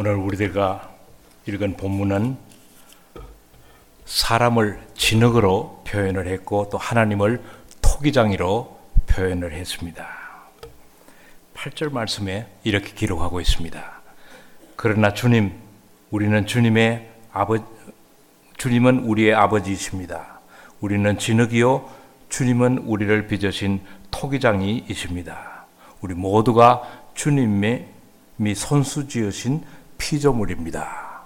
오늘 우리들과 읽은 본문은 사람을 진흙으로 표현을 했고 또 하나님을 토기장이로 표현을 했습니다. 8절 말씀에 이렇게 기록하고 있습니다. 그러나 주님, 우리는 주님의 아버 주님은 우리의 아버지이십니다. 우리는 진흙이요, 주님은 우리를 빚으신 토기장이이십니다. 우리 모두가 주님의 손수 지으신 피조물입니다.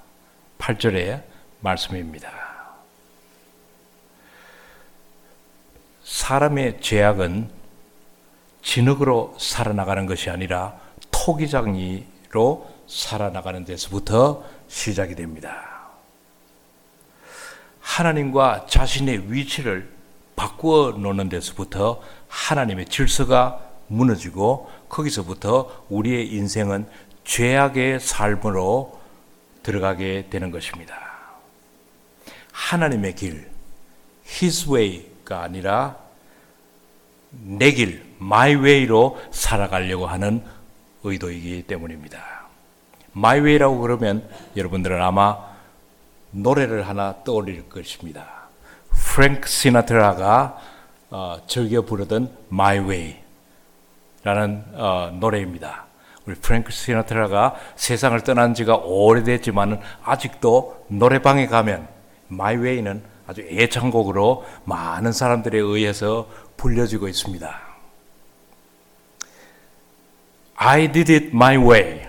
8절의 말씀입니다. 사람의 죄악은 진흙으로 살아나가는 것이 아니라 토기장이로 살아나가는 데서부터 시작이 됩니다. 하나님과 자신의 위치를 바꾸어 놓는 데서부터 하나님의 질서가 무너지고 거기서부터 우리의 인생은 죄악의 삶으로 들어가게 되는 것입니다. 하나님의 길, His way가 아니라 내 길, my way로 살아가려고 하는 의도이기 때문입니다. my way라고 그러면 여러분들은 아마 노래를 하나 떠올릴 것입니다. 프랭크 시나트라가 어, 즐겨 부르던 My Way라는 어, 노래입니다. 우리 프랭크 시나트라가 세상을 떠난 지가 오래됐지만 아직도 노래방에 가면 My Way는 아주 애창곡으로 많은 사람들에 의해서 불려지고 있습니다. I did it my way.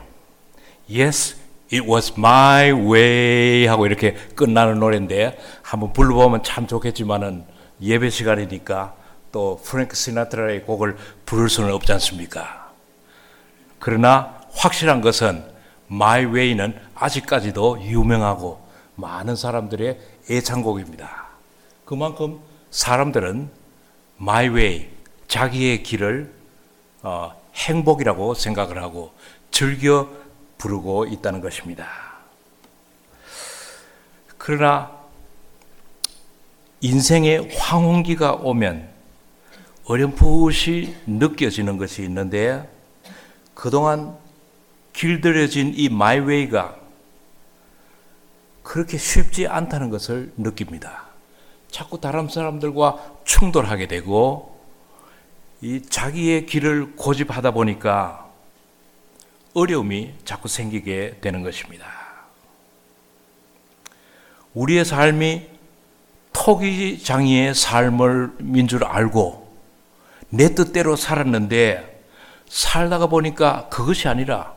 Yes, it was my way 하고 이렇게 끝나는 노래인데 한번 불러보면 참 좋겠지만은 예배 시간이니까 또 프랭크 시나트라의 곡을 부를 수는 없지 않습니까? 그러나 확실한 것은 My Way는 아직까지도 유명하고 많은 사람들의 애창곡입니다. 그만큼 사람들은 My Way, 자기의 길을 어, 행복이라고 생각을 하고 즐겨 부르고 있다는 것입니다. 그러나 인생의 황혼기가 오면 어렴풋이 느껴지는 것이 있는데 그동안 길들여진 이 마이웨이가 그렇게 쉽지 않다는 것을 느낍니다. 자꾸 다른 사람들과 충돌하게 되고 이 자기의 길을 고집하다 보니까 어려움이 자꾸 생기게 되는 것입니다. 우리의 삶이 토기장이의 삶을 민줄 알고 내 뜻대로 살았는데 살다가 보니까 그것이 아니라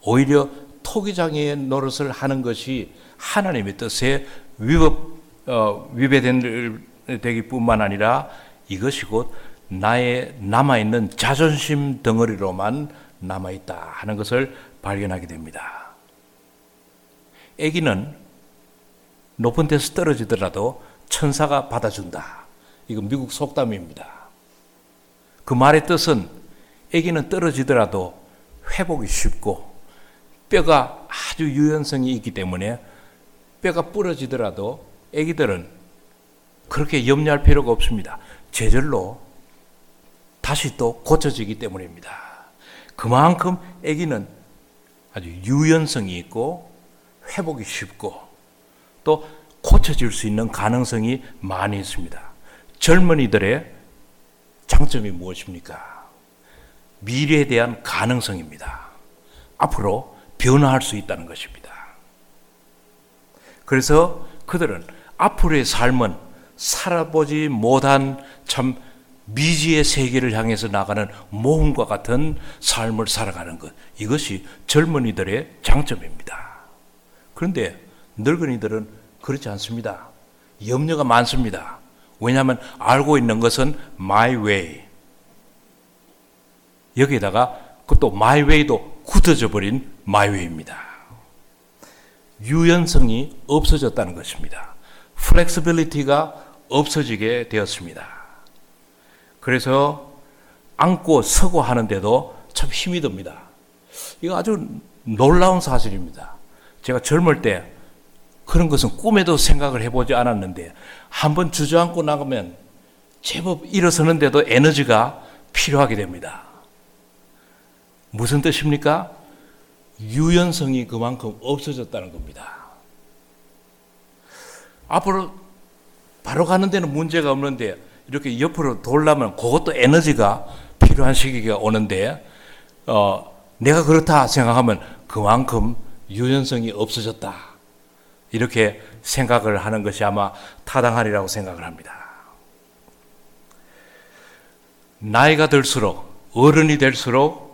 오히려 토기장의 노릇을 하는 것이 하나님의 뜻에 위법 어, 위배되기 뿐만 아니라 이것이 곧 나의 남아 있는 자존심 덩어리로만 남아 있다 하는 것을 발견하게 됩니다. 아기는 높은 데서 떨어지더라도 천사가 받아준다. 이건 미국 속담입니다. 그 말의 뜻은 아기는 떨어지더라도 회복이 쉽고 뼈가 아주 유연성이 있기 때문에 뼈가 부러지더라도 아기들은 그렇게 염려할 필요가 없습니다. 제절로 다시 또 고쳐지기 때문입니다. 그만큼 아기는 아주 유연성이 있고 회복이 쉽고 또 고쳐질 수 있는 가능성이 많이 있습니다. 젊은이들의 장점이 무엇입니까? 미래에 대한 가능성입니다. 앞으로 변화할 수 있다는 것입니다. 그래서 그들은 앞으로의 삶은 살아보지 못한 참 미지의 세계를 향해서 나가는 모험과 같은 삶을 살아가는 것. 이것이 젊은이들의 장점입니다. 그런데 늙은이들은 그렇지 않습니다. 염려가 많습니다. 왜냐하면 알고 있는 것은 my way. 여기에다가 그것도 way도 굳어져 버린 way입니다. 유연성이 없어졌다는 것입니다. flexibility가 없어지게 되었습니다. 그래서 앉고 서고 하는데도 참 힘이 듭니다. 이거 아주 놀라운 사실입니다. 제가 젊을 때 그런 것은 꿈에도 생각을 해보지 않았는데 한번 주저앉고 나가면 제법 일어서는데도 에너지가 필요하게 됩니다. 무슨 뜻입니까? 유연성이 그만큼 없어졌다는 겁니다. 앞으로 바로 가는 데는 문제가 없는데 이렇게 옆으로 돌려면 그것도 에너지가 필요한 시기가 오는데 어, 내가 그렇다 생각하면 그만큼 유연성이 없어졌다. 이렇게 생각을 하는 것이 아마 타당하리라고 생각을 합니다. 나이가 들수록 어른이 될수록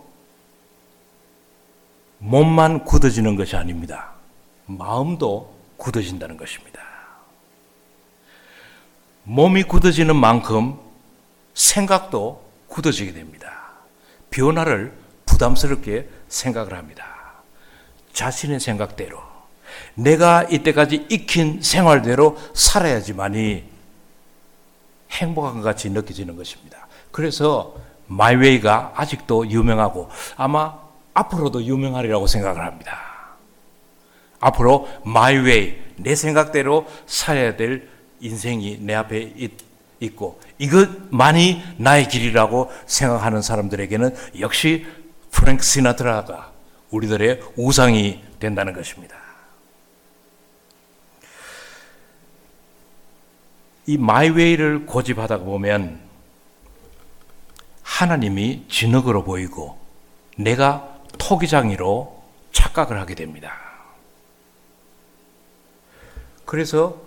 몸만 굳어지는 것이 아닙니다. 마음도 굳어진다는 것입니다. 몸이 굳어지는 만큼 생각도 굳어지게 됩니다. 변화를 부담스럽게 생각을 합니다. 자신의 생각대로 내가 이때까지 익힌 생활대로 살아야지만이 행복한 것 같이 느껴지는 것입니다. 그래서 My Way가 아직도 유명하고 아마 앞으로도 유명하리라고 생각을 합니다. 앞으로 My Way 내 생각대로 살아야 될 인생이 내 앞에 있, 있고 이것만이 나의 길이라고 생각하는 사람들에게는 역시 프랭크 시나트라가 우리들의 우상이 된다는 것입니다. 이 마이웨이를 고집하다 보면 하나님이 진흙으로 보이고 내가 토기장이로 착각을 하게 됩니다. 그래서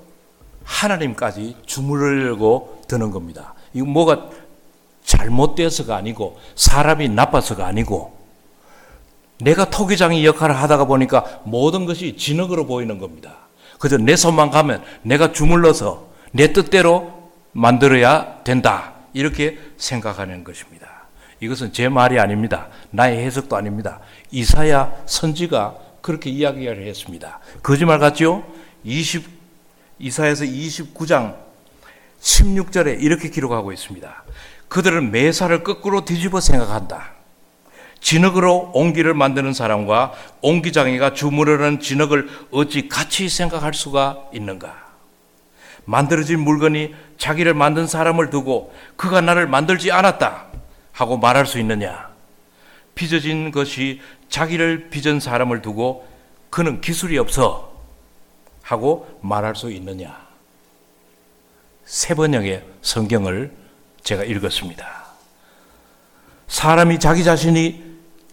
하나님까지 주물르려고 드는 겁니다. 이거 뭐가 잘못되어서가 아니고 사람이 나빠서가 아니고 내가 토기장이 역할을 하다가 보니까 모든 것이 진흙으로 보이는 겁니다. 그저 내 손만 가면 내가 주물러서 내 뜻대로 만들어야 된다. 이렇게 생각하는 것입니다. 이것은 제 말이 아닙니다. 나의 해석도 아닙니다. 이사야 선지가 그렇게 이야기를 했습니다. 거짓말 같죠? 20, 이사에서 29장 16절에 이렇게 기록하고 있습니다. 그들은 매사를 거꾸로 뒤집어 생각한다. 진흙으로 옹기를 만드는 사람과 옹기장이가 주무르는 진흙을 어찌 같이 생각할 수가 있는가? 만들어진 물건이 자기를 만든 사람을 두고 그가 나를 만들지 않았다 하고 말할 수 있느냐? 빚어진 것이 자기를 빚은 사람을 두고 그는 기술이 없어 하고 말할 수 있느냐? 세 번역의 성경을 제가 읽었습니다. 사람이 자기 자신이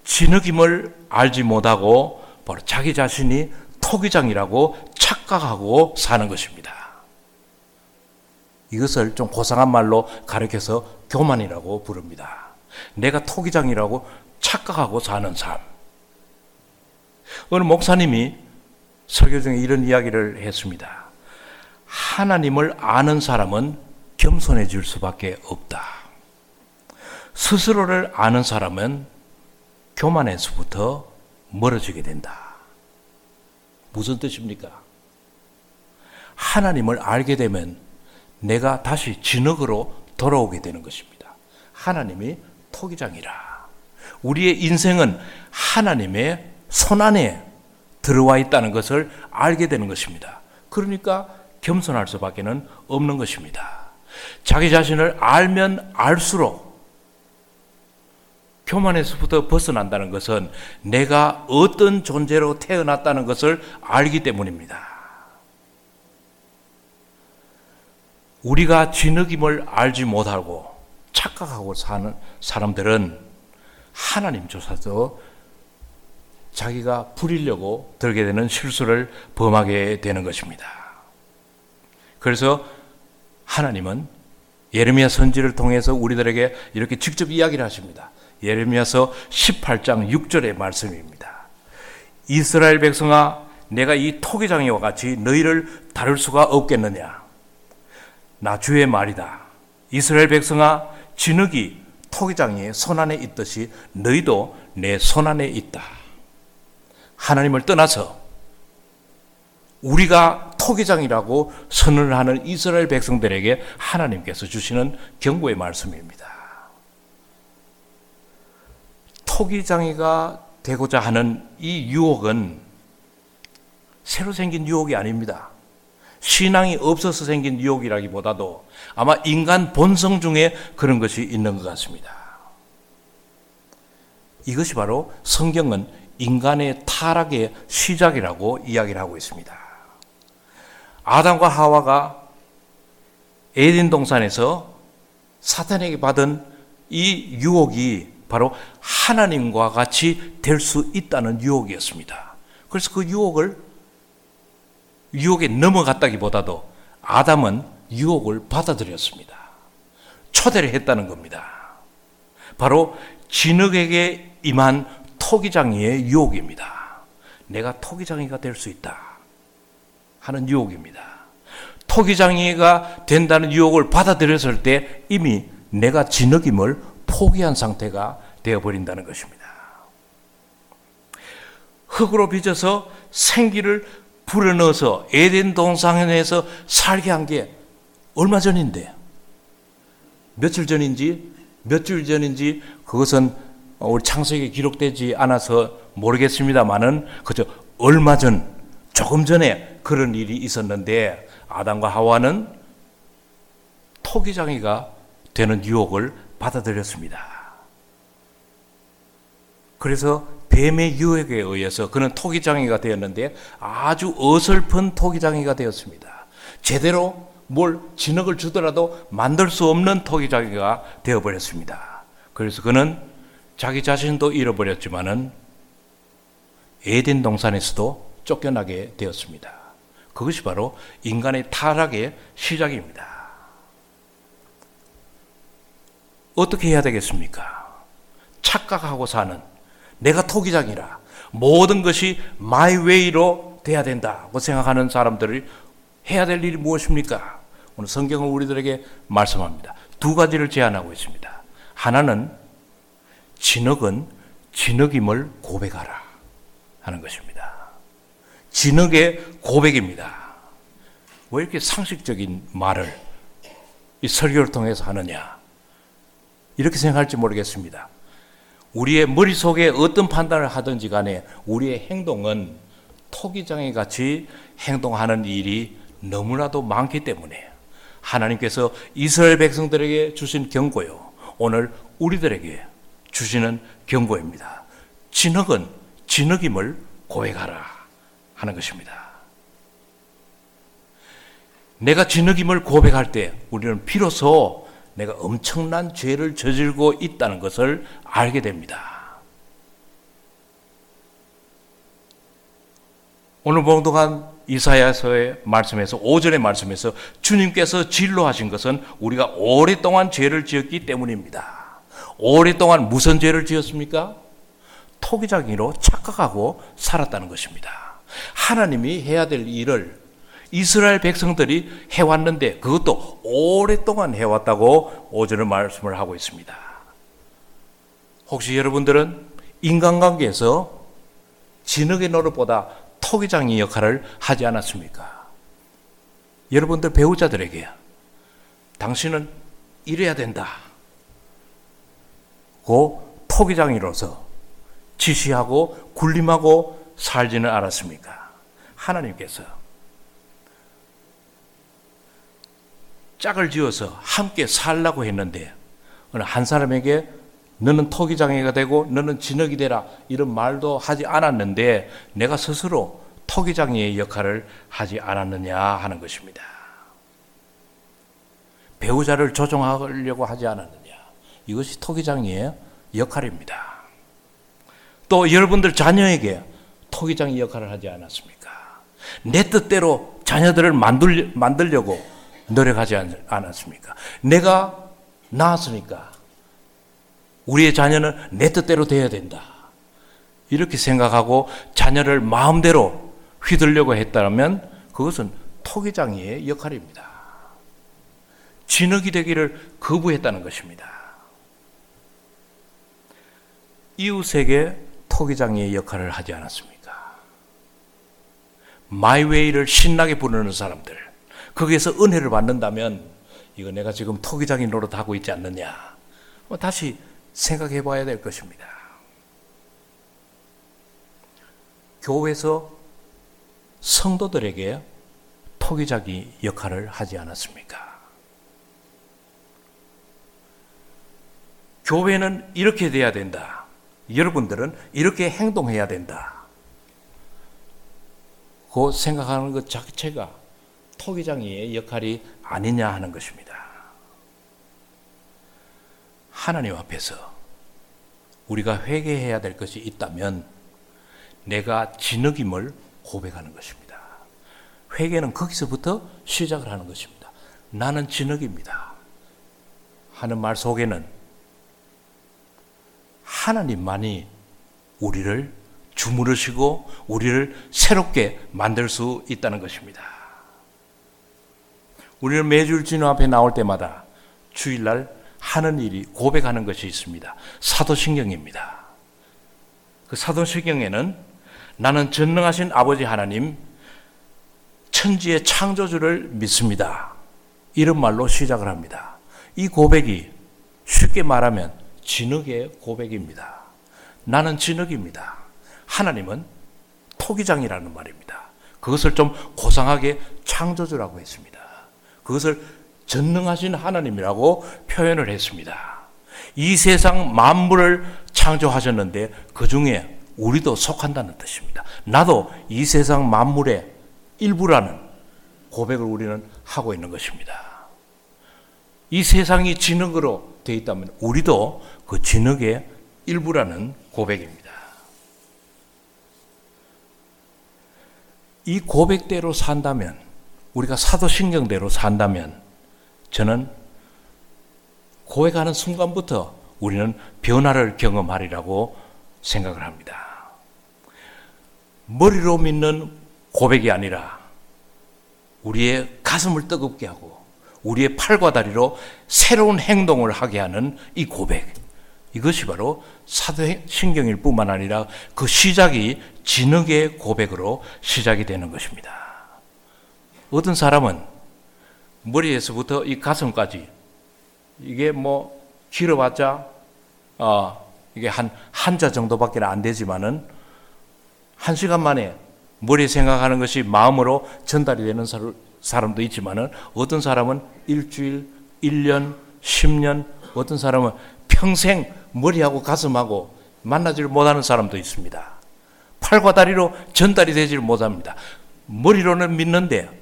진흙임을 알지 못하고 바로 자기 자신이 토기장이라고 착각하고 사는 것입니다. 이것을 좀 고상한 말로 가르쳐서 교만이라고 부릅니다. 내가 토기장이라고 착각하고 사는 삶. 어느 목사님이 설교 중에 이런 이야기를 했습니다. 하나님을 아는 사람은 겸손해질 수밖에 없다. 스스로를 아는 사람은 교만에서부터 멀어지게 된다. 무슨 뜻입니까? 하나님을 알게 되면 내가 다시 진흙으로 돌아오게 되는 것입니다. 하나님이 토기장이라. 우리의 인생은 하나님의 손 안에 들어와 있다는 것을 알게 되는 것입니다. 그러니까 겸손할 수밖에 없는 것입니다. 자기 자신을 알면 알수록 교만에서부터 벗어난다는 것은 내가 어떤 존재로 태어났다는 것을 알기 때문입니다. 우리가 진흙임을 알지 못하고 착각하고 사는 사람들은 하나님 조사도 자기가 부리려고 들게 되는 실수를 범하게 되는 것입니다. 그래서 하나님은 예레미야 선지를 통해서 우리들에게 이렇게 직접 이야기를 하십니다. 예레미야서 18장 6절의 말씀입니다. 이스라엘 백성아 내가 이 토기장이와 같이 너희를 다룰 수가 없겠느냐 나 주의 말이다. 이스라엘 백성아 진흙이 토기장이 손안에 있듯이 너희도 내 손안에 있다. 하나님을 떠나서 우리가 토기장이라고 선언을 하는 이스라엘 백성들에게 하나님께서 주시는 경고의 말씀입니다. 토기장이가 되고자 하는 이 유혹은 새로 생긴 유혹이 아닙니다. 신앙이 없어서 생긴 유혹이라기보다도 아마 인간 본성 중에 그런 것이 있는 것 같습니다. 이것이 바로 성경은 인간의 타락의 시작이라고 이야기를 하고 있습니다. 아담과 하와가 에덴 동산에서 사탄에게 받은 이 유혹이 바로 하나님과 같이 될 수 있다는 유혹이었습니다. 그래서 그 유혹을 유혹에 넘어갔다기보다도 아담은 유혹을 받아들였습니다. 초대를 했다는 겁니다. 바로 진흙에게 임한 토기장이의 유혹입니다. 내가 토기장이가 될 수 있다 하는 유혹입니다. 토기장이가 된다는 유혹을 받아들였을 때 이미 내가 진흙임을 포기한 상태가 되어버린다는 것입니다. 흙으로 빚어서 생기를 불어넣어서 에덴 동산에서 살게 한 게 얼마 전인데 며칠 전인지 몇주 전인지 그것은 우리 창세기에 기록되지 않아서 모르겠습니다만은 그저 얼마 전 조금 전에 그런 일이 있었는데 아담과 하와는 토기장이가 되는 유혹을 받아들였습니다. 그래서 뱀의 유혹에 의해서 그는 토기장이가 되었는데 아주 어설픈 토기장이가 되었습니다. 제대로 뭘 진흙을 주더라도 만들 수 없는 토기장이가 되어버렸습니다. 그래서 그는 자기 자신도 잃어버렸지만은 에덴 동산에서도 쫓겨나게 되었습니다. 그것이 바로 인간의 타락의 시작입니다. 어떻게 해야 되겠습니까? 착각하고 사는 내가 토기장이라 모든 것이 my way로 돼야 된다고 생각하는 사람들이 해야 될 일이 무엇입니까? 오늘 성경은 우리들에게 말씀합니다. 두 가지를 제안하고 있습니다. 하나는 진흙은 진흙임을 고백하라 하는 것입니다. 진흙의 고백입니다. 왜 이렇게 상식적인 말을 이 설교를 통해서 하느냐? 이렇게 생각할지 모르겠습니다. 우리의 머릿속에 어떤 판단을 하든지 간에 우리의 행동은 토기장애 같이 행동하는 일이 너무나도 많기 때문에 하나님께서 이스라엘 백성들에게 주신 경고요. 오늘 우리들에게 주시는 경고입니다. 진흙은 진흙임을 고백하라 하는 것입니다. 내가 진흙임을 고백할 때 우리는 비로소 내가 엄청난 죄를 저질고 있다는 것을 알게 됩니다. 오늘 봉독한 이사야서의 말씀에서 오전의 말씀에서 주님께서 진로하신 것은 우리가 오랫동안 죄를 지었기 때문입니다. 오랫동안 무슨 죄를 지었습니까? 토기장이로 착각하고 살았다는 것입니다. 하나님이 해야 될 일을 이스라엘 백성들이 해왔는데 그것도 오랫동안 해왔다고 오전에 말씀을 하고 있습니다. 혹시 여러분들은 인간관계에서 진흙의 노릇보다 토기장의 역할을 하지 않았습니까? 여러분들 배우자들에게 당신은 이래야 된다. 고 토기장이로서 지시하고 군림하고 살지는 않았습니까? 하나님께서 짝을 지어서 함께 살라고 했는데 어느 한 사람에게 너는 토기장애가 되고 너는 진흙이 되라 이런 말도 하지 않았는데 내가 스스로 토기장애의 역할을 하지 않았느냐 하는 것입니다. 배우자를 조종하려고 하지 않았느냐 이것이 토기장애의 역할입니다. 또 여러분들 자녀에게 토기장의 역할을 하지 않았습니까? 내 뜻대로 자녀들을 만들, 만들려고 노력하지 않았습니까? 내가 낳았으니까 우리의 자녀는 내 뜻대로 돼야 된다. 이렇게 생각하고 자녀를 마음대로 휘둘려고 했다면 그것은 토기장이의 역할입니다. 진흙이 되기를 거부했다는 것입니다. 이웃에게 토기장이의 역할을 하지 않았습니까? 마이웨이를 신나게 부르는 사람들. 거기에서 은혜를 받는다면 이거 내가 지금 토기장이 노릇하고 있지 않느냐. 뭐 다시 생각해 봐야 될 것입니다. 교회에서 성도들에게 토기자기 역할을 하지 않았습니까? 교회는 이렇게 돼야 된다. 여러분들은 이렇게 행동해야 된다. 그 생각하는 것 자체가 토기장의 역할이 아니냐 하는 것입니다. 하나님 앞에서 우리가 회개해야 될 것이 있다면 내가 진흙임을 고백하는 것입니다. 회개는 거기서부터 시작을 하는 것입니다. 나는 진흙입니다. 하는 말 속에는 하나님만이 우리를 주무르시고 우리를 새롭게 만들 수 있다는 것입니다. 우리는 매주 진호 앞에 나올 때마다 주일날 하는 일이 고백하는 것이 있습니다. 사도신경입니다. 그 사도신경에는 나는 전능하신 아버지 하나님, 천지의 창조주를 믿습니다. 이런 말로 시작을 합니다. 이 고백이 쉽게 말하면 진흙의 고백입니다. 나는 진흙입니다. 하나님은 토기장이라는 말입니다. 그것을 좀 고상하게 창조주라고 했습니다. 그것을 전능하신 하나님이라고 표현을 했습니다. 이 세상 만물을 창조하셨는데 그 중에 우리도 속한다는 뜻입니다. 나도 이 세상 만물의 일부라는 고백을 우리는 하고 있는 것입니다. 이 세상이 진흙으로 되어 있다면 우리도 그 진흙의 일부라는 고백입니다. 이 고백대로 산다면, 우리가 사도신경대로 산다면, 저는 고백하는 순간부터 우리는 변화를 경험하리라고 생각을 합니다. 머리로 믿는 고백이 아니라 우리의 가슴을 뜨겁게 하고 우리의 팔과 다리로 새로운 행동을 하게 하는 이 고백. 이것이 바로 사도신경일 뿐만 아니라 그 시작이 진흙의 고백으로 시작이 되는 것입니다. 어떤 사람은 머리에서부터 이 가슴까지 이게 뭐 길어봤자 어, 이게 한 한자 정도밖에 안 되지만은 한 시간 만에 머리에 생각하는 것이 마음으로 전달이 되는 사람도 있지만은 어떤 사람은 일주일, 1년, 10년, 어떤 사람은 평생 머리하고 가슴하고 만나지를 못하는 사람도 있습니다. 팔과 다리로 전달이 되지를 못합니다. 머리로는 믿는데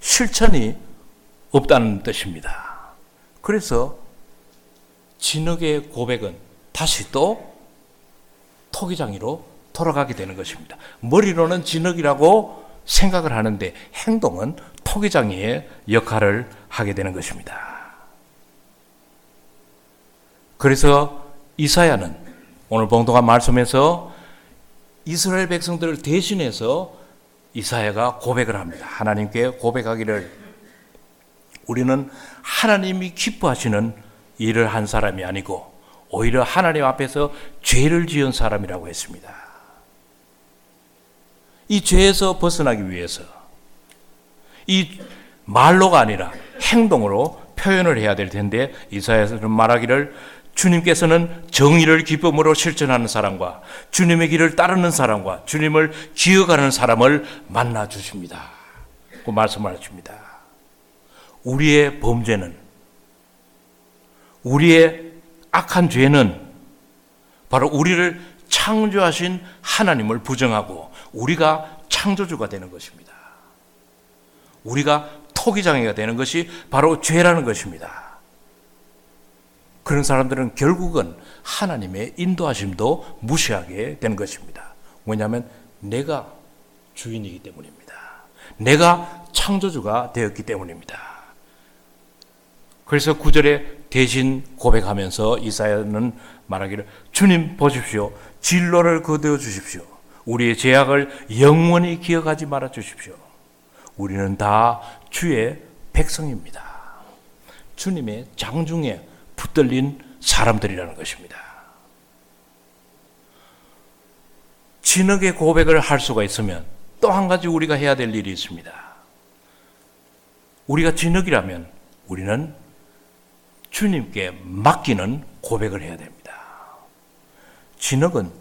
실천이 없다는 뜻입니다. 그래서 진흙의 고백은 다시 또 토기장이로 돌아가게 되는 것입니다. 머리로는 진흙이라고 생각을 하는데 행동은 토기장이의 역할을 하게 되는 것입니다. 그래서 이사야는 오늘 봉독한 말씀에서 이스라엘 백성들을 대신해서 이사야가 고백을 합니다. 하나님께 고백하기를 우리는 하나님이 기뻐하시는 일을 한 사람이 아니고 오히려 하나님 앞에서 죄를 지은 사람이라고 했습니다. 이 죄에서 벗어나기 위해서 이 말로가 아니라 행동으로 표현을 해야 될 텐데 이사야서는 말하기를 주님께서는 정의를 기쁨으로 실천하는 사람과 주님의 길을 따르는 사람과 주님을 기억하는 사람을 만나 주십니다. 그 말씀하십니다. 우리의 범죄는 우리의 악한 죄는 바로 우리를 창조하신 하나님을 부정하고 우리가 창조주가 되는 것입니다. 우리가 토기장애가 되는 것이 바로 죄라는 것입니다. 그런 사람들은 결국은 하나님의 인도하심도 무시하게 되는 것입니다. 왜냐하면 내가 주인이기 때문입니다. 내가 창조주가 되었기 때문입니다. 그래서 구절에 대신 고백하면서 이사야는 말하기를 주님 보십시오. 진로를 거두어 주십시오. 우리의 죄악을 영원히 기억하지 말아 주십시오. 우리는 다 주의 백성입니다. 주님의 장중에 붙들린 사람들이라는 것입니다. 진흙의 고백을 할 수가 있으면 또 한 가지 우리가 해야 될 일이 있습니다. 우리가 진흙이라면 우리는 주님께 맡기는 고백을 해야 됩니다. 진흙은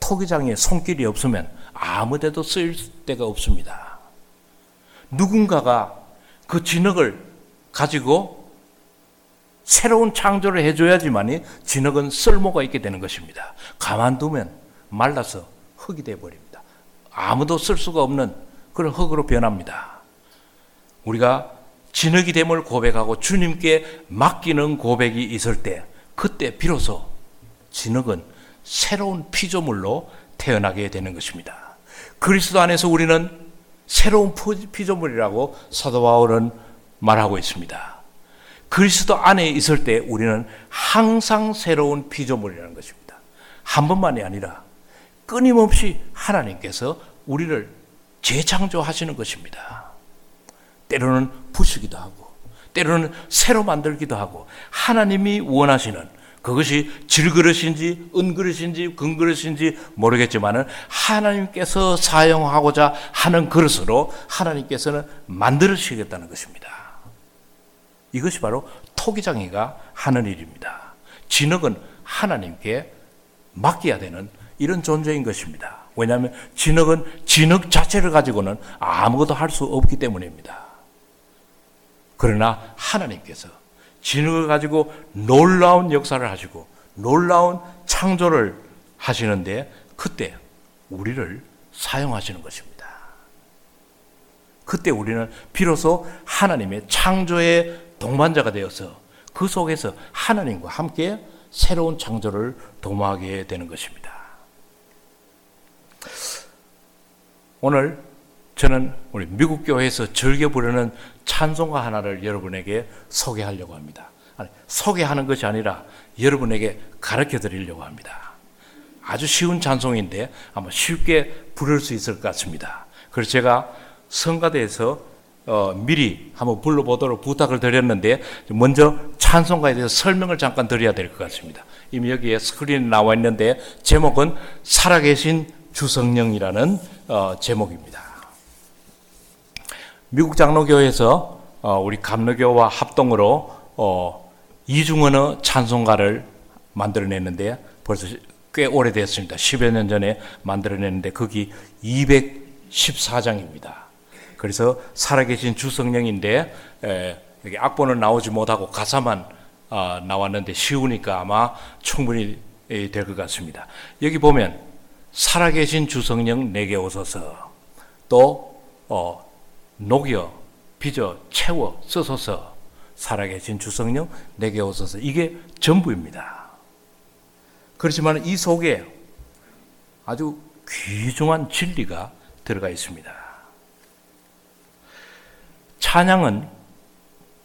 토기장에 손길이 없으면 아무 데도 쓰일 데가 없습니다. 누군가가 그 진흙을 가지고 새로운 창조를 해줘야지만이 진흙은 쓸모가 있게 되는 것입니다. 가만두면 말라서 흙이 되어 버립니다. 아무도 쓸 수가 없는 그런 흙으로 변합니다. 우리가 진흙이 됨을 고백하고 주님께 맡기는 고백이 있을 때 그때 비로소 진흙은 새로운 피조물로 태어나게 되는 것입니다. 그리스도 안에서 우리는 새로운 피조물이라고 사도 바울은 말하고 있습니다. 그리스도 안에 있을 때 우리는 항상 새로운 피조물이라는 것입니다. 한 번만이 아니라 끊임없이 하나님께서 우리를 재창조하시는 것입니다. 때로는 부수기도 하고, 때로는 새로 만들기도 하고, 하나님이 원하시는 그것이 질그릇인지 은그릇인지 금그릇인지 모르겠지만은 하나님께서 사용하고자 하는 그릇으로 하나님께서는 만들으시겠다는 것입니다. 이것이 바로 토기장이가 하는 일입니다. 진흙은 하나님께 맡겨야 되는 이런 존재인 것입니다. 왜냐하면 진흙은 진흙 자체를 가지고는 아무것도 할 수 없기 때문입니다. 그러나 하나님께서 진흙을 가지고 놀라운 역사를 하시고 놀라운 창조를 하시는데 그때 우리를 사용하시는 것입니다. 그때 우리는 비로소 하나님의 창조의 동반자가 되어서 그 속에서 하나님과 함께 새로운 창조를 도모하게 되는 것입니다. 오늘 저는 우리 미국 교회에서 즐겨 부르는 찬송가 하나를 여러분에게 소개하려고 합니다. 아니, 소개하는 것이 아니라 여러분에게 가르쳐 드리려고 합니다. 아주 쉬운 찬송인데 아마 쉽게 부를 수 있을 것 같습니다. 그래서 제가 성가대에서 어, 미리 한번 불러보도록 부탁을 드렸는데 먼저 찬송가에 대해서 설명을 잠깐 드려야 될 것 같습니다. 이미 여기에 스크린에 나와 있는데 제목은 살아계신 주성령이라는 어, 제목입니다. 미국 장로교에서 어, 우리 감로교와 합동으로 어, 이중언어 찬송가를 만들어냈는데 벌써 꽤 오래됐습니다. 10여 년 전에 만들어냈는데 거기 214장입니다. 그래서 살아계신 주성령인데 에, 여기 악보는 나오지 못하고 가사만 어, 나왔는데 쉬우니까 아마 충분히 될 것 같습니다. 여기 보면 살아계신 주성령 내게 오소서 또 어, 녹여 빚어 채워 써서서 살아계신 주성령 내게 오소서 이게 전부입니다. 그렇지만 이 속에 아주 귀중한 진리가 들어가 있습니다. 찬양은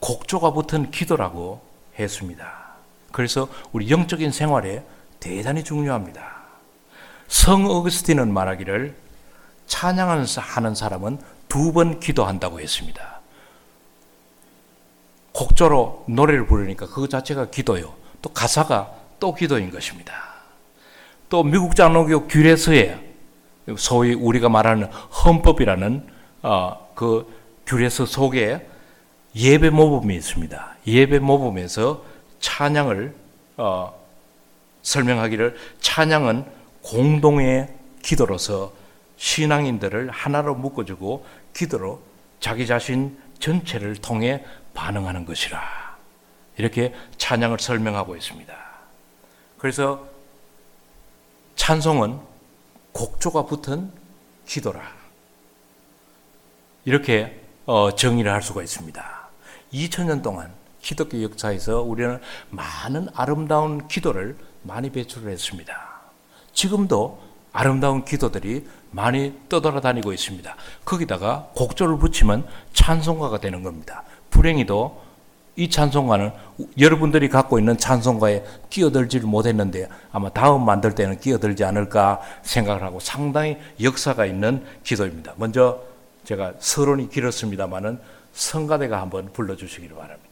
곡조가 붙은 기도라고 했습니다. 그래서 우리 영적인 생활에 대단히 중요합니다. 성 어거스틴은 말하기를 찬양하는 사람은 두 번 기도한다고 했습니다. 곡조로 노래를 부르니까 그 자체가 기도요. 또 가사가 또 기도인 것입니다. 또 미국 장로교 규례서에 소위 우리가 말하는 헌법이라는 어, 그 규례서 속에 예배 모범이 있습니다. 예배 모범에서 찬양을 어, 설명하기를 찬양은 공동의 기도로서 신앙인들을 하나로 묶어주고 기도로 자기 자신 전체를 통해 반응하는 것이라. 이렇게 찬양을 설명하고 있습니다. 그래서 찬송은 곡조가 붙은 기도라. 이렇게 어, 정의를 할 수가 있습니다. 2000년 동안 기독교 역사에서 우리는 많은 아름다운 기도를 많이 배출을 했습니다. 지금도 아름다운 기도들이 많이 떠돌아다니고 있습니다. 거기다가 곡조를 붙이면 찬송가가 되는 겁니다. 불행히도 이 찬송가는 여러분들이 갖고 있는 찬송가에 끼어들지를 못했는데 아마 다음 만들 때는 끼어들지 않을까 생각을 하고 상당히 역사가 있는 기도입니다. 먼저 제가 서론이 길었습니다만은 성가대가 한번 불러주시기를 바랍니다.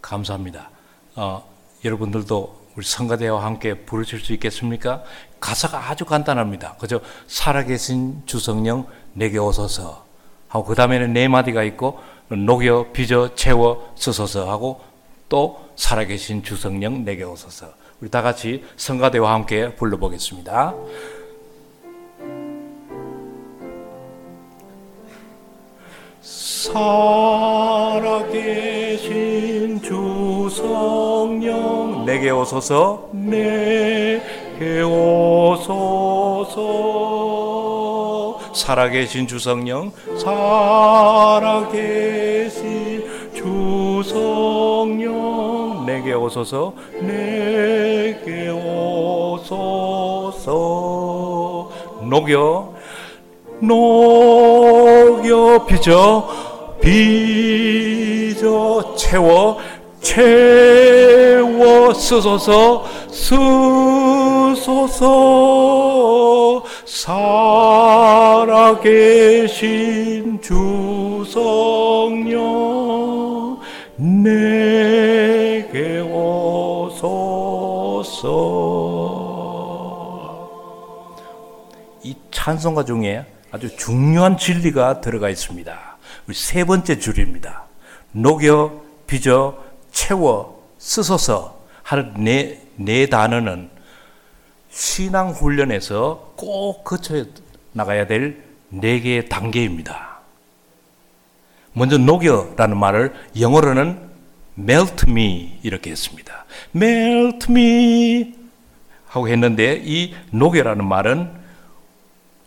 감사합니다. 어, 여러분들도 우리 성가대와 함께 부르실 수 있겠습니까? 가사가 아주 간단합니다. 그저 살아계신 주성령 내게 오소서 하고 그 다음에는 네 마디가 있고 녹여 빚어 채워 쓰소서 하고 또 살아계신 주성령 내게 오소서 우리 다 같이 성가대와 함께 불러보겠습니다. 살아계신 주 성령 내게 오소서. 내게 오소서. 살아계신 주성령. 살아계신 주성령. 내게 오소서. 내게 오소서. 녹여. 녹여 빚어. 빚어 채워 채워 쓰소서 쓰소서 살아계신 주성령 내게 오소서 이 찬송가 중에 아주 중요한 진리가 들어가 있습니다. 세 번째 줄입니다. 녹여, 빚어, 채워, 쓰소서 하는 네, 네 단어는 신앙 훈련에서 꼭 거쳐 나가야 될 네 개의 단계입니다. 먼저 녹여라는 말을 영어로는 melt me 이렇게 했습니다. melt me 하고 했는데 이 녹여라는 말은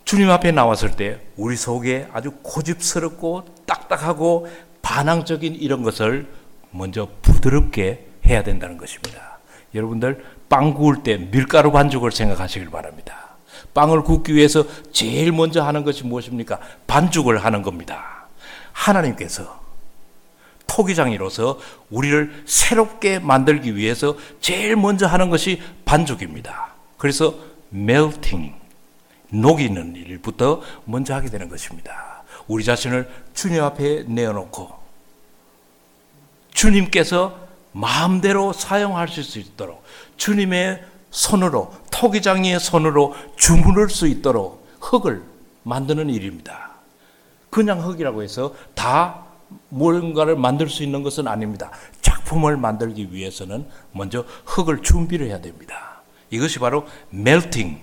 주님 앞에 나왔을 때 우리 속에 아주 고집스럽고 딱딱하고 반항적인 이런 것을 먼저 부드럽게 해야 된다는 것입니다. 여러분들 빵 구울 때 밀가루 반죽을 생각하시길 바랍니다. 빵을 굽기 위해서 제일 먼저 하는 것이 무엇입니까? 반죽을 하는 겁니다. 하나님께서 토기장이로서 우리를 새롭게 만들기 위해서 제일 먼저 하는 것이 반죽입니다. 그래서 melting, 녹이는 일부터 먼저 하게 되는 것입니다. 우리 자신을 주님 앞에 내어놓고 주님께서 마음대로 사용하실 수 있도록 주님의 손으로 토기장이의 손으로 주문을 수 있도록 흙을 만드는 일입니다. 그냥 흙이라고 해서 다 뭔가를 만들 수 있는 것은 아닙니다. 작품을 만들기 위해서는 먼저 흙을 준비를 해야 됩니다. 이것이 바로 melting,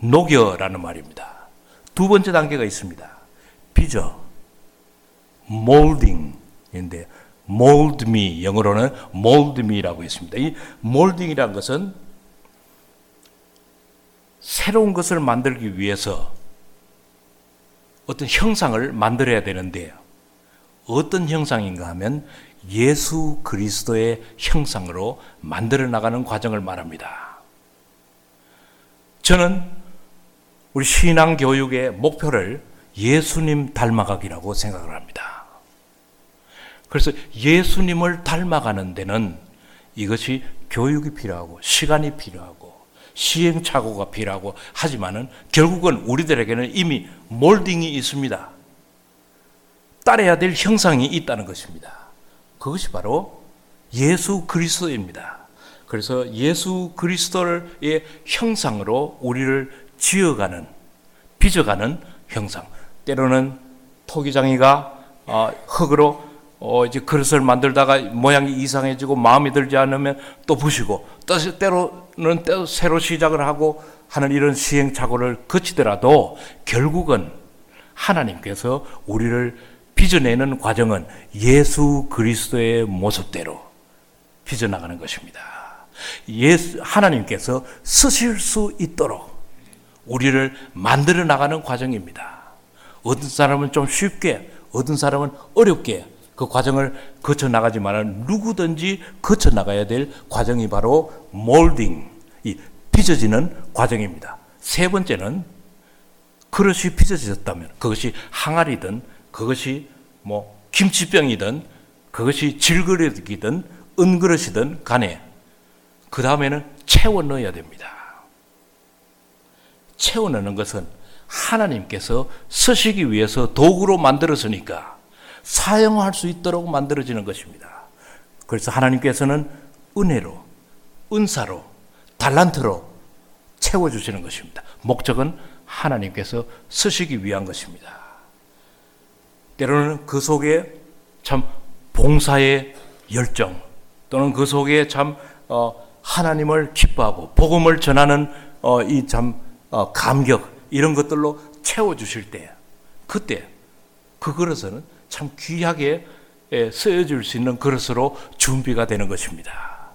녹여라는 말입니다. 두 번째 단계가 있습니다. 빚어, molding인데 mold me 영어로는 mold me라고 있습니다. 이 molding이라는 것은 새로운 것을 만들기 위해서 어떤 형상을 만들어야 되는데 어떤 형상인가 하면 예수 그리스도의 형상으로 만들어 나가는 과정을 말합니다. 저는 우리 신앙 교육의 목표를 예수님 닮아가기라고 생각을 합니다. 그래서 예수님을 닮아가는 데는 이것이 교육이 필요하고 시간이 필요하고 시행착오가 필요하고 하지만은 결국은 우리들에게는 이미 몰딩이 있습니다. 따라야 될 형상이 있다는 것입니다. 그것이 바로 예수 그리스도입니다. 그래서 예수 그리스도의 형상으로 우리를 지어가는, 빚어가는 형상. 때로는 토기장이가 어, 흙으로 어, 이제 그릇을 만들다가 모양이 이상해지고 마음에 들지 않으면 또 부시고 또 때로는 또 새로 시작을 하고 하는 이런 시행착오를 거치더라도 결국은 하나님께서 우리를 빚어내는 과정은 예수 그리스도의 모습대로 빚어나가는 것입니다. 예수, 하나님께서 쓰실 수 있도록 우리를 만들어 나가는 과정입니다. 어떤 사람은 좀 쉽게, 어떤 사람은 어렵게 그 과정을 거쳐 나가지만 누구든지 거쳐 나가야 될 과정이 바로 몰딩, 이 빚어지는 과정입니다. 세 번째는 그릇이 빚어졌다면 그것이 항아리든 그것이 뭐 김치병이든 그것이 질그릇이든 은그릇이든 간에 그 다음에는 채워 넣어야 됩니다. 채워 넣는 것은 하나님께서 쓰시기 위해서 도구로 만들었으니까 사용할 수 있도록 만들어지는 것입니다. 그래서 하나님께서는 은혜로, 은사로, 달란트로 채워주시는 것입니다. 목적은 하나님께서 쓰시기 위한 것입니다. 때로는 그 속에 참 봉사의 열정 또는 그 속에 참 어, 하나님을 기뻐하고 복음을 전하는 어, 이참 어, 감격 이런 것들로 채워 주실 때 그때 그 그릇은 참 귀하게 예, 쓰여질 수 있는 그릇으로 준비가 되는 것입니다.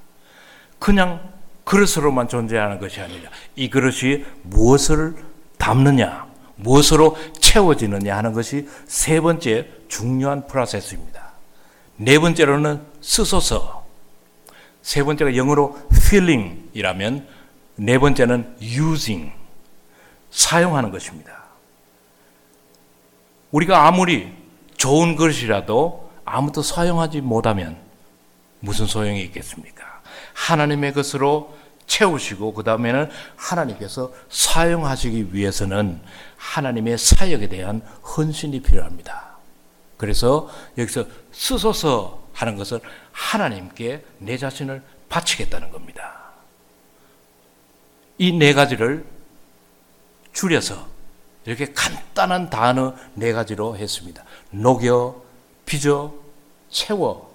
그냥 그릇으로만 존재하는 것이 아니라 이 그릇이 무엇을 담느냐, 무엇으로 채워지느냐 하는 것이 세 번째 중요한 프로세스입니다. 네 번째로는 쓰소서. 세 번째가 영어로 filling이라면 네 번째는 using. 사용하는 것입니다. 우리가 아무리 좋은 것이라도 아무도 사용하지 못하면 무슨 소용이 있겠습니까? 하나님의 것으로 채우시고 그 다음에는 하나님께서 사용하시기 위해서는 하나님의 사역에 대한 헌신이 필요합니다. 그래서 여기서 쓰소서 하는 것은 하나님께 내 자신을 바치겠다는 겁니다. 이 네 가지를 줄여서 이렇게 간단한 단어 네 가지로 했습니다. 녹여, 빚어, 채워,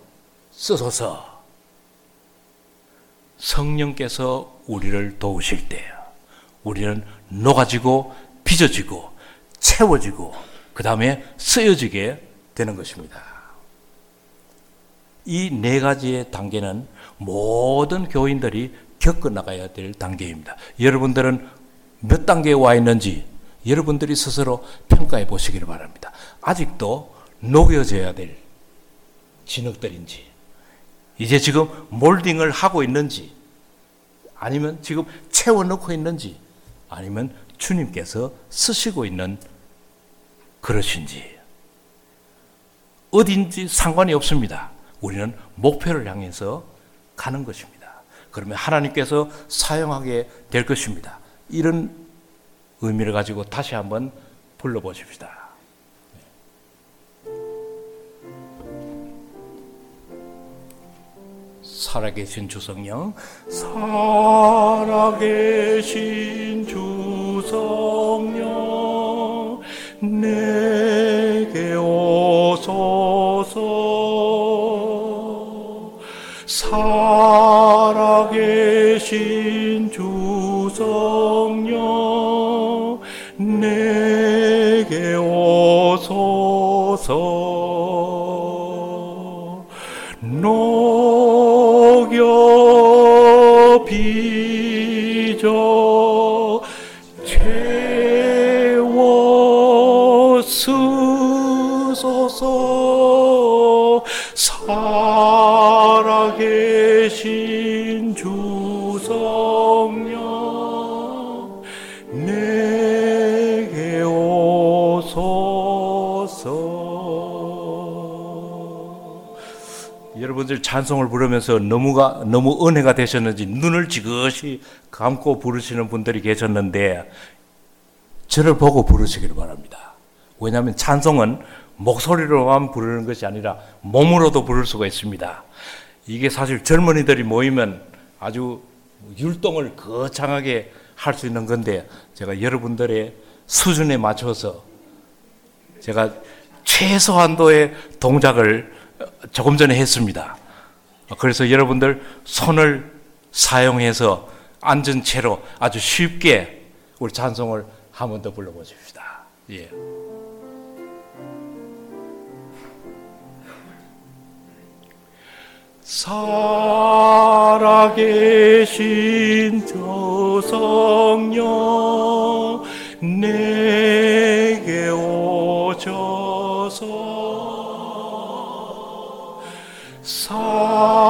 쓰소서. 성령께서 우리를 도우실 때 우리는 녹아지고 빚어지고 채워지고 그 다음에 쓰여지게 되는 것입니다. 이 네 가지의 단계는 모든 교인들이 겪어 나가야 될 단계입니다. 여러분들은 몇 단계에 와 있는지 여러분들이 스스로 평가해 보시기를 바랍니다. 아직도 녹여져야 될 진흙들인지, 이제 지금 몰딩을 하고 있는지, 아니면 지금 채워넣고 있는지, 아니면 주님께서 쓰시고 있는 그릇인지, 어딘지 상관이 없습니다. 우리는 목표를 향해서 가는 것입니다. 그러면 하나님께서 사용하게 될 것입니다. 이런 의미를 가지고 다시 한번 불러보십시다. 살아계신 주성령, 살아계신 주성령, 내게 오소서. 살아계신 주성 쓰소서 살아계신 주성령 내게 오소서 여러분들 찬송을 부르면서 너무가 너무 은혜가 되셨는지 눈을 지그시 감고 부르시는 분들이 계셨는데 저를 보고 부르시기를 바랍니다. 왜냐하면 찬송은 목소리로만 부르는 것이 아니라 몸으로도 부를 수가 있습니다. 이게 사실 젊은이들이 모이면 아주 율동을 거창하게 할 수 있는 건데 제가 여러분들의 수준에 맞춰서 제가 최소한도의 동작을 조금 전에 했습니다. 그래서 여러분들 손을 사용해서 앉은 채로 아주 쉽게 우리 찬송을 한 번 더 불러보십시다. 예. 살아계신 저 성령 내게 오셔서 살아계신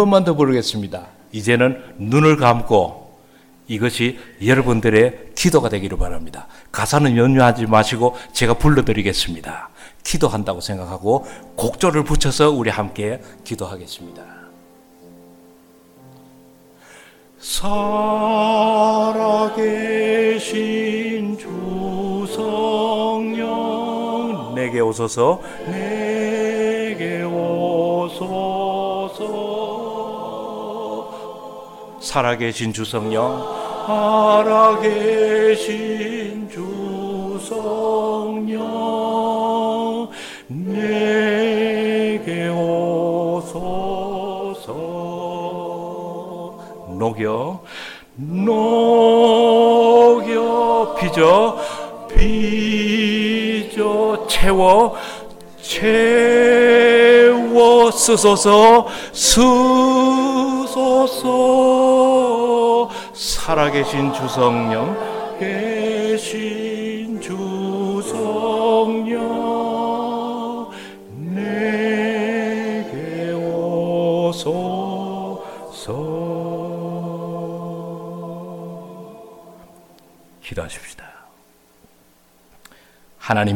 번만 더 부르겠습니다. 이제는 눈을 감고 이것이 여러분들의 기도가 되기를 바랍니다. 가사는 연유하지 마시고 제가 불러드리겠습니다. 기도한다고 생각하고 곡조를 붙여서 우리 함께 기도하겠습니다. 살아계신 주 성령 내게 오소서 내 살아계신 주 성령. 살아계신 주 성령 내게 오소서. 녹여 녹여 빚어 빚어 채워 채워 쓰소서 쓰소서 살아계신 주성령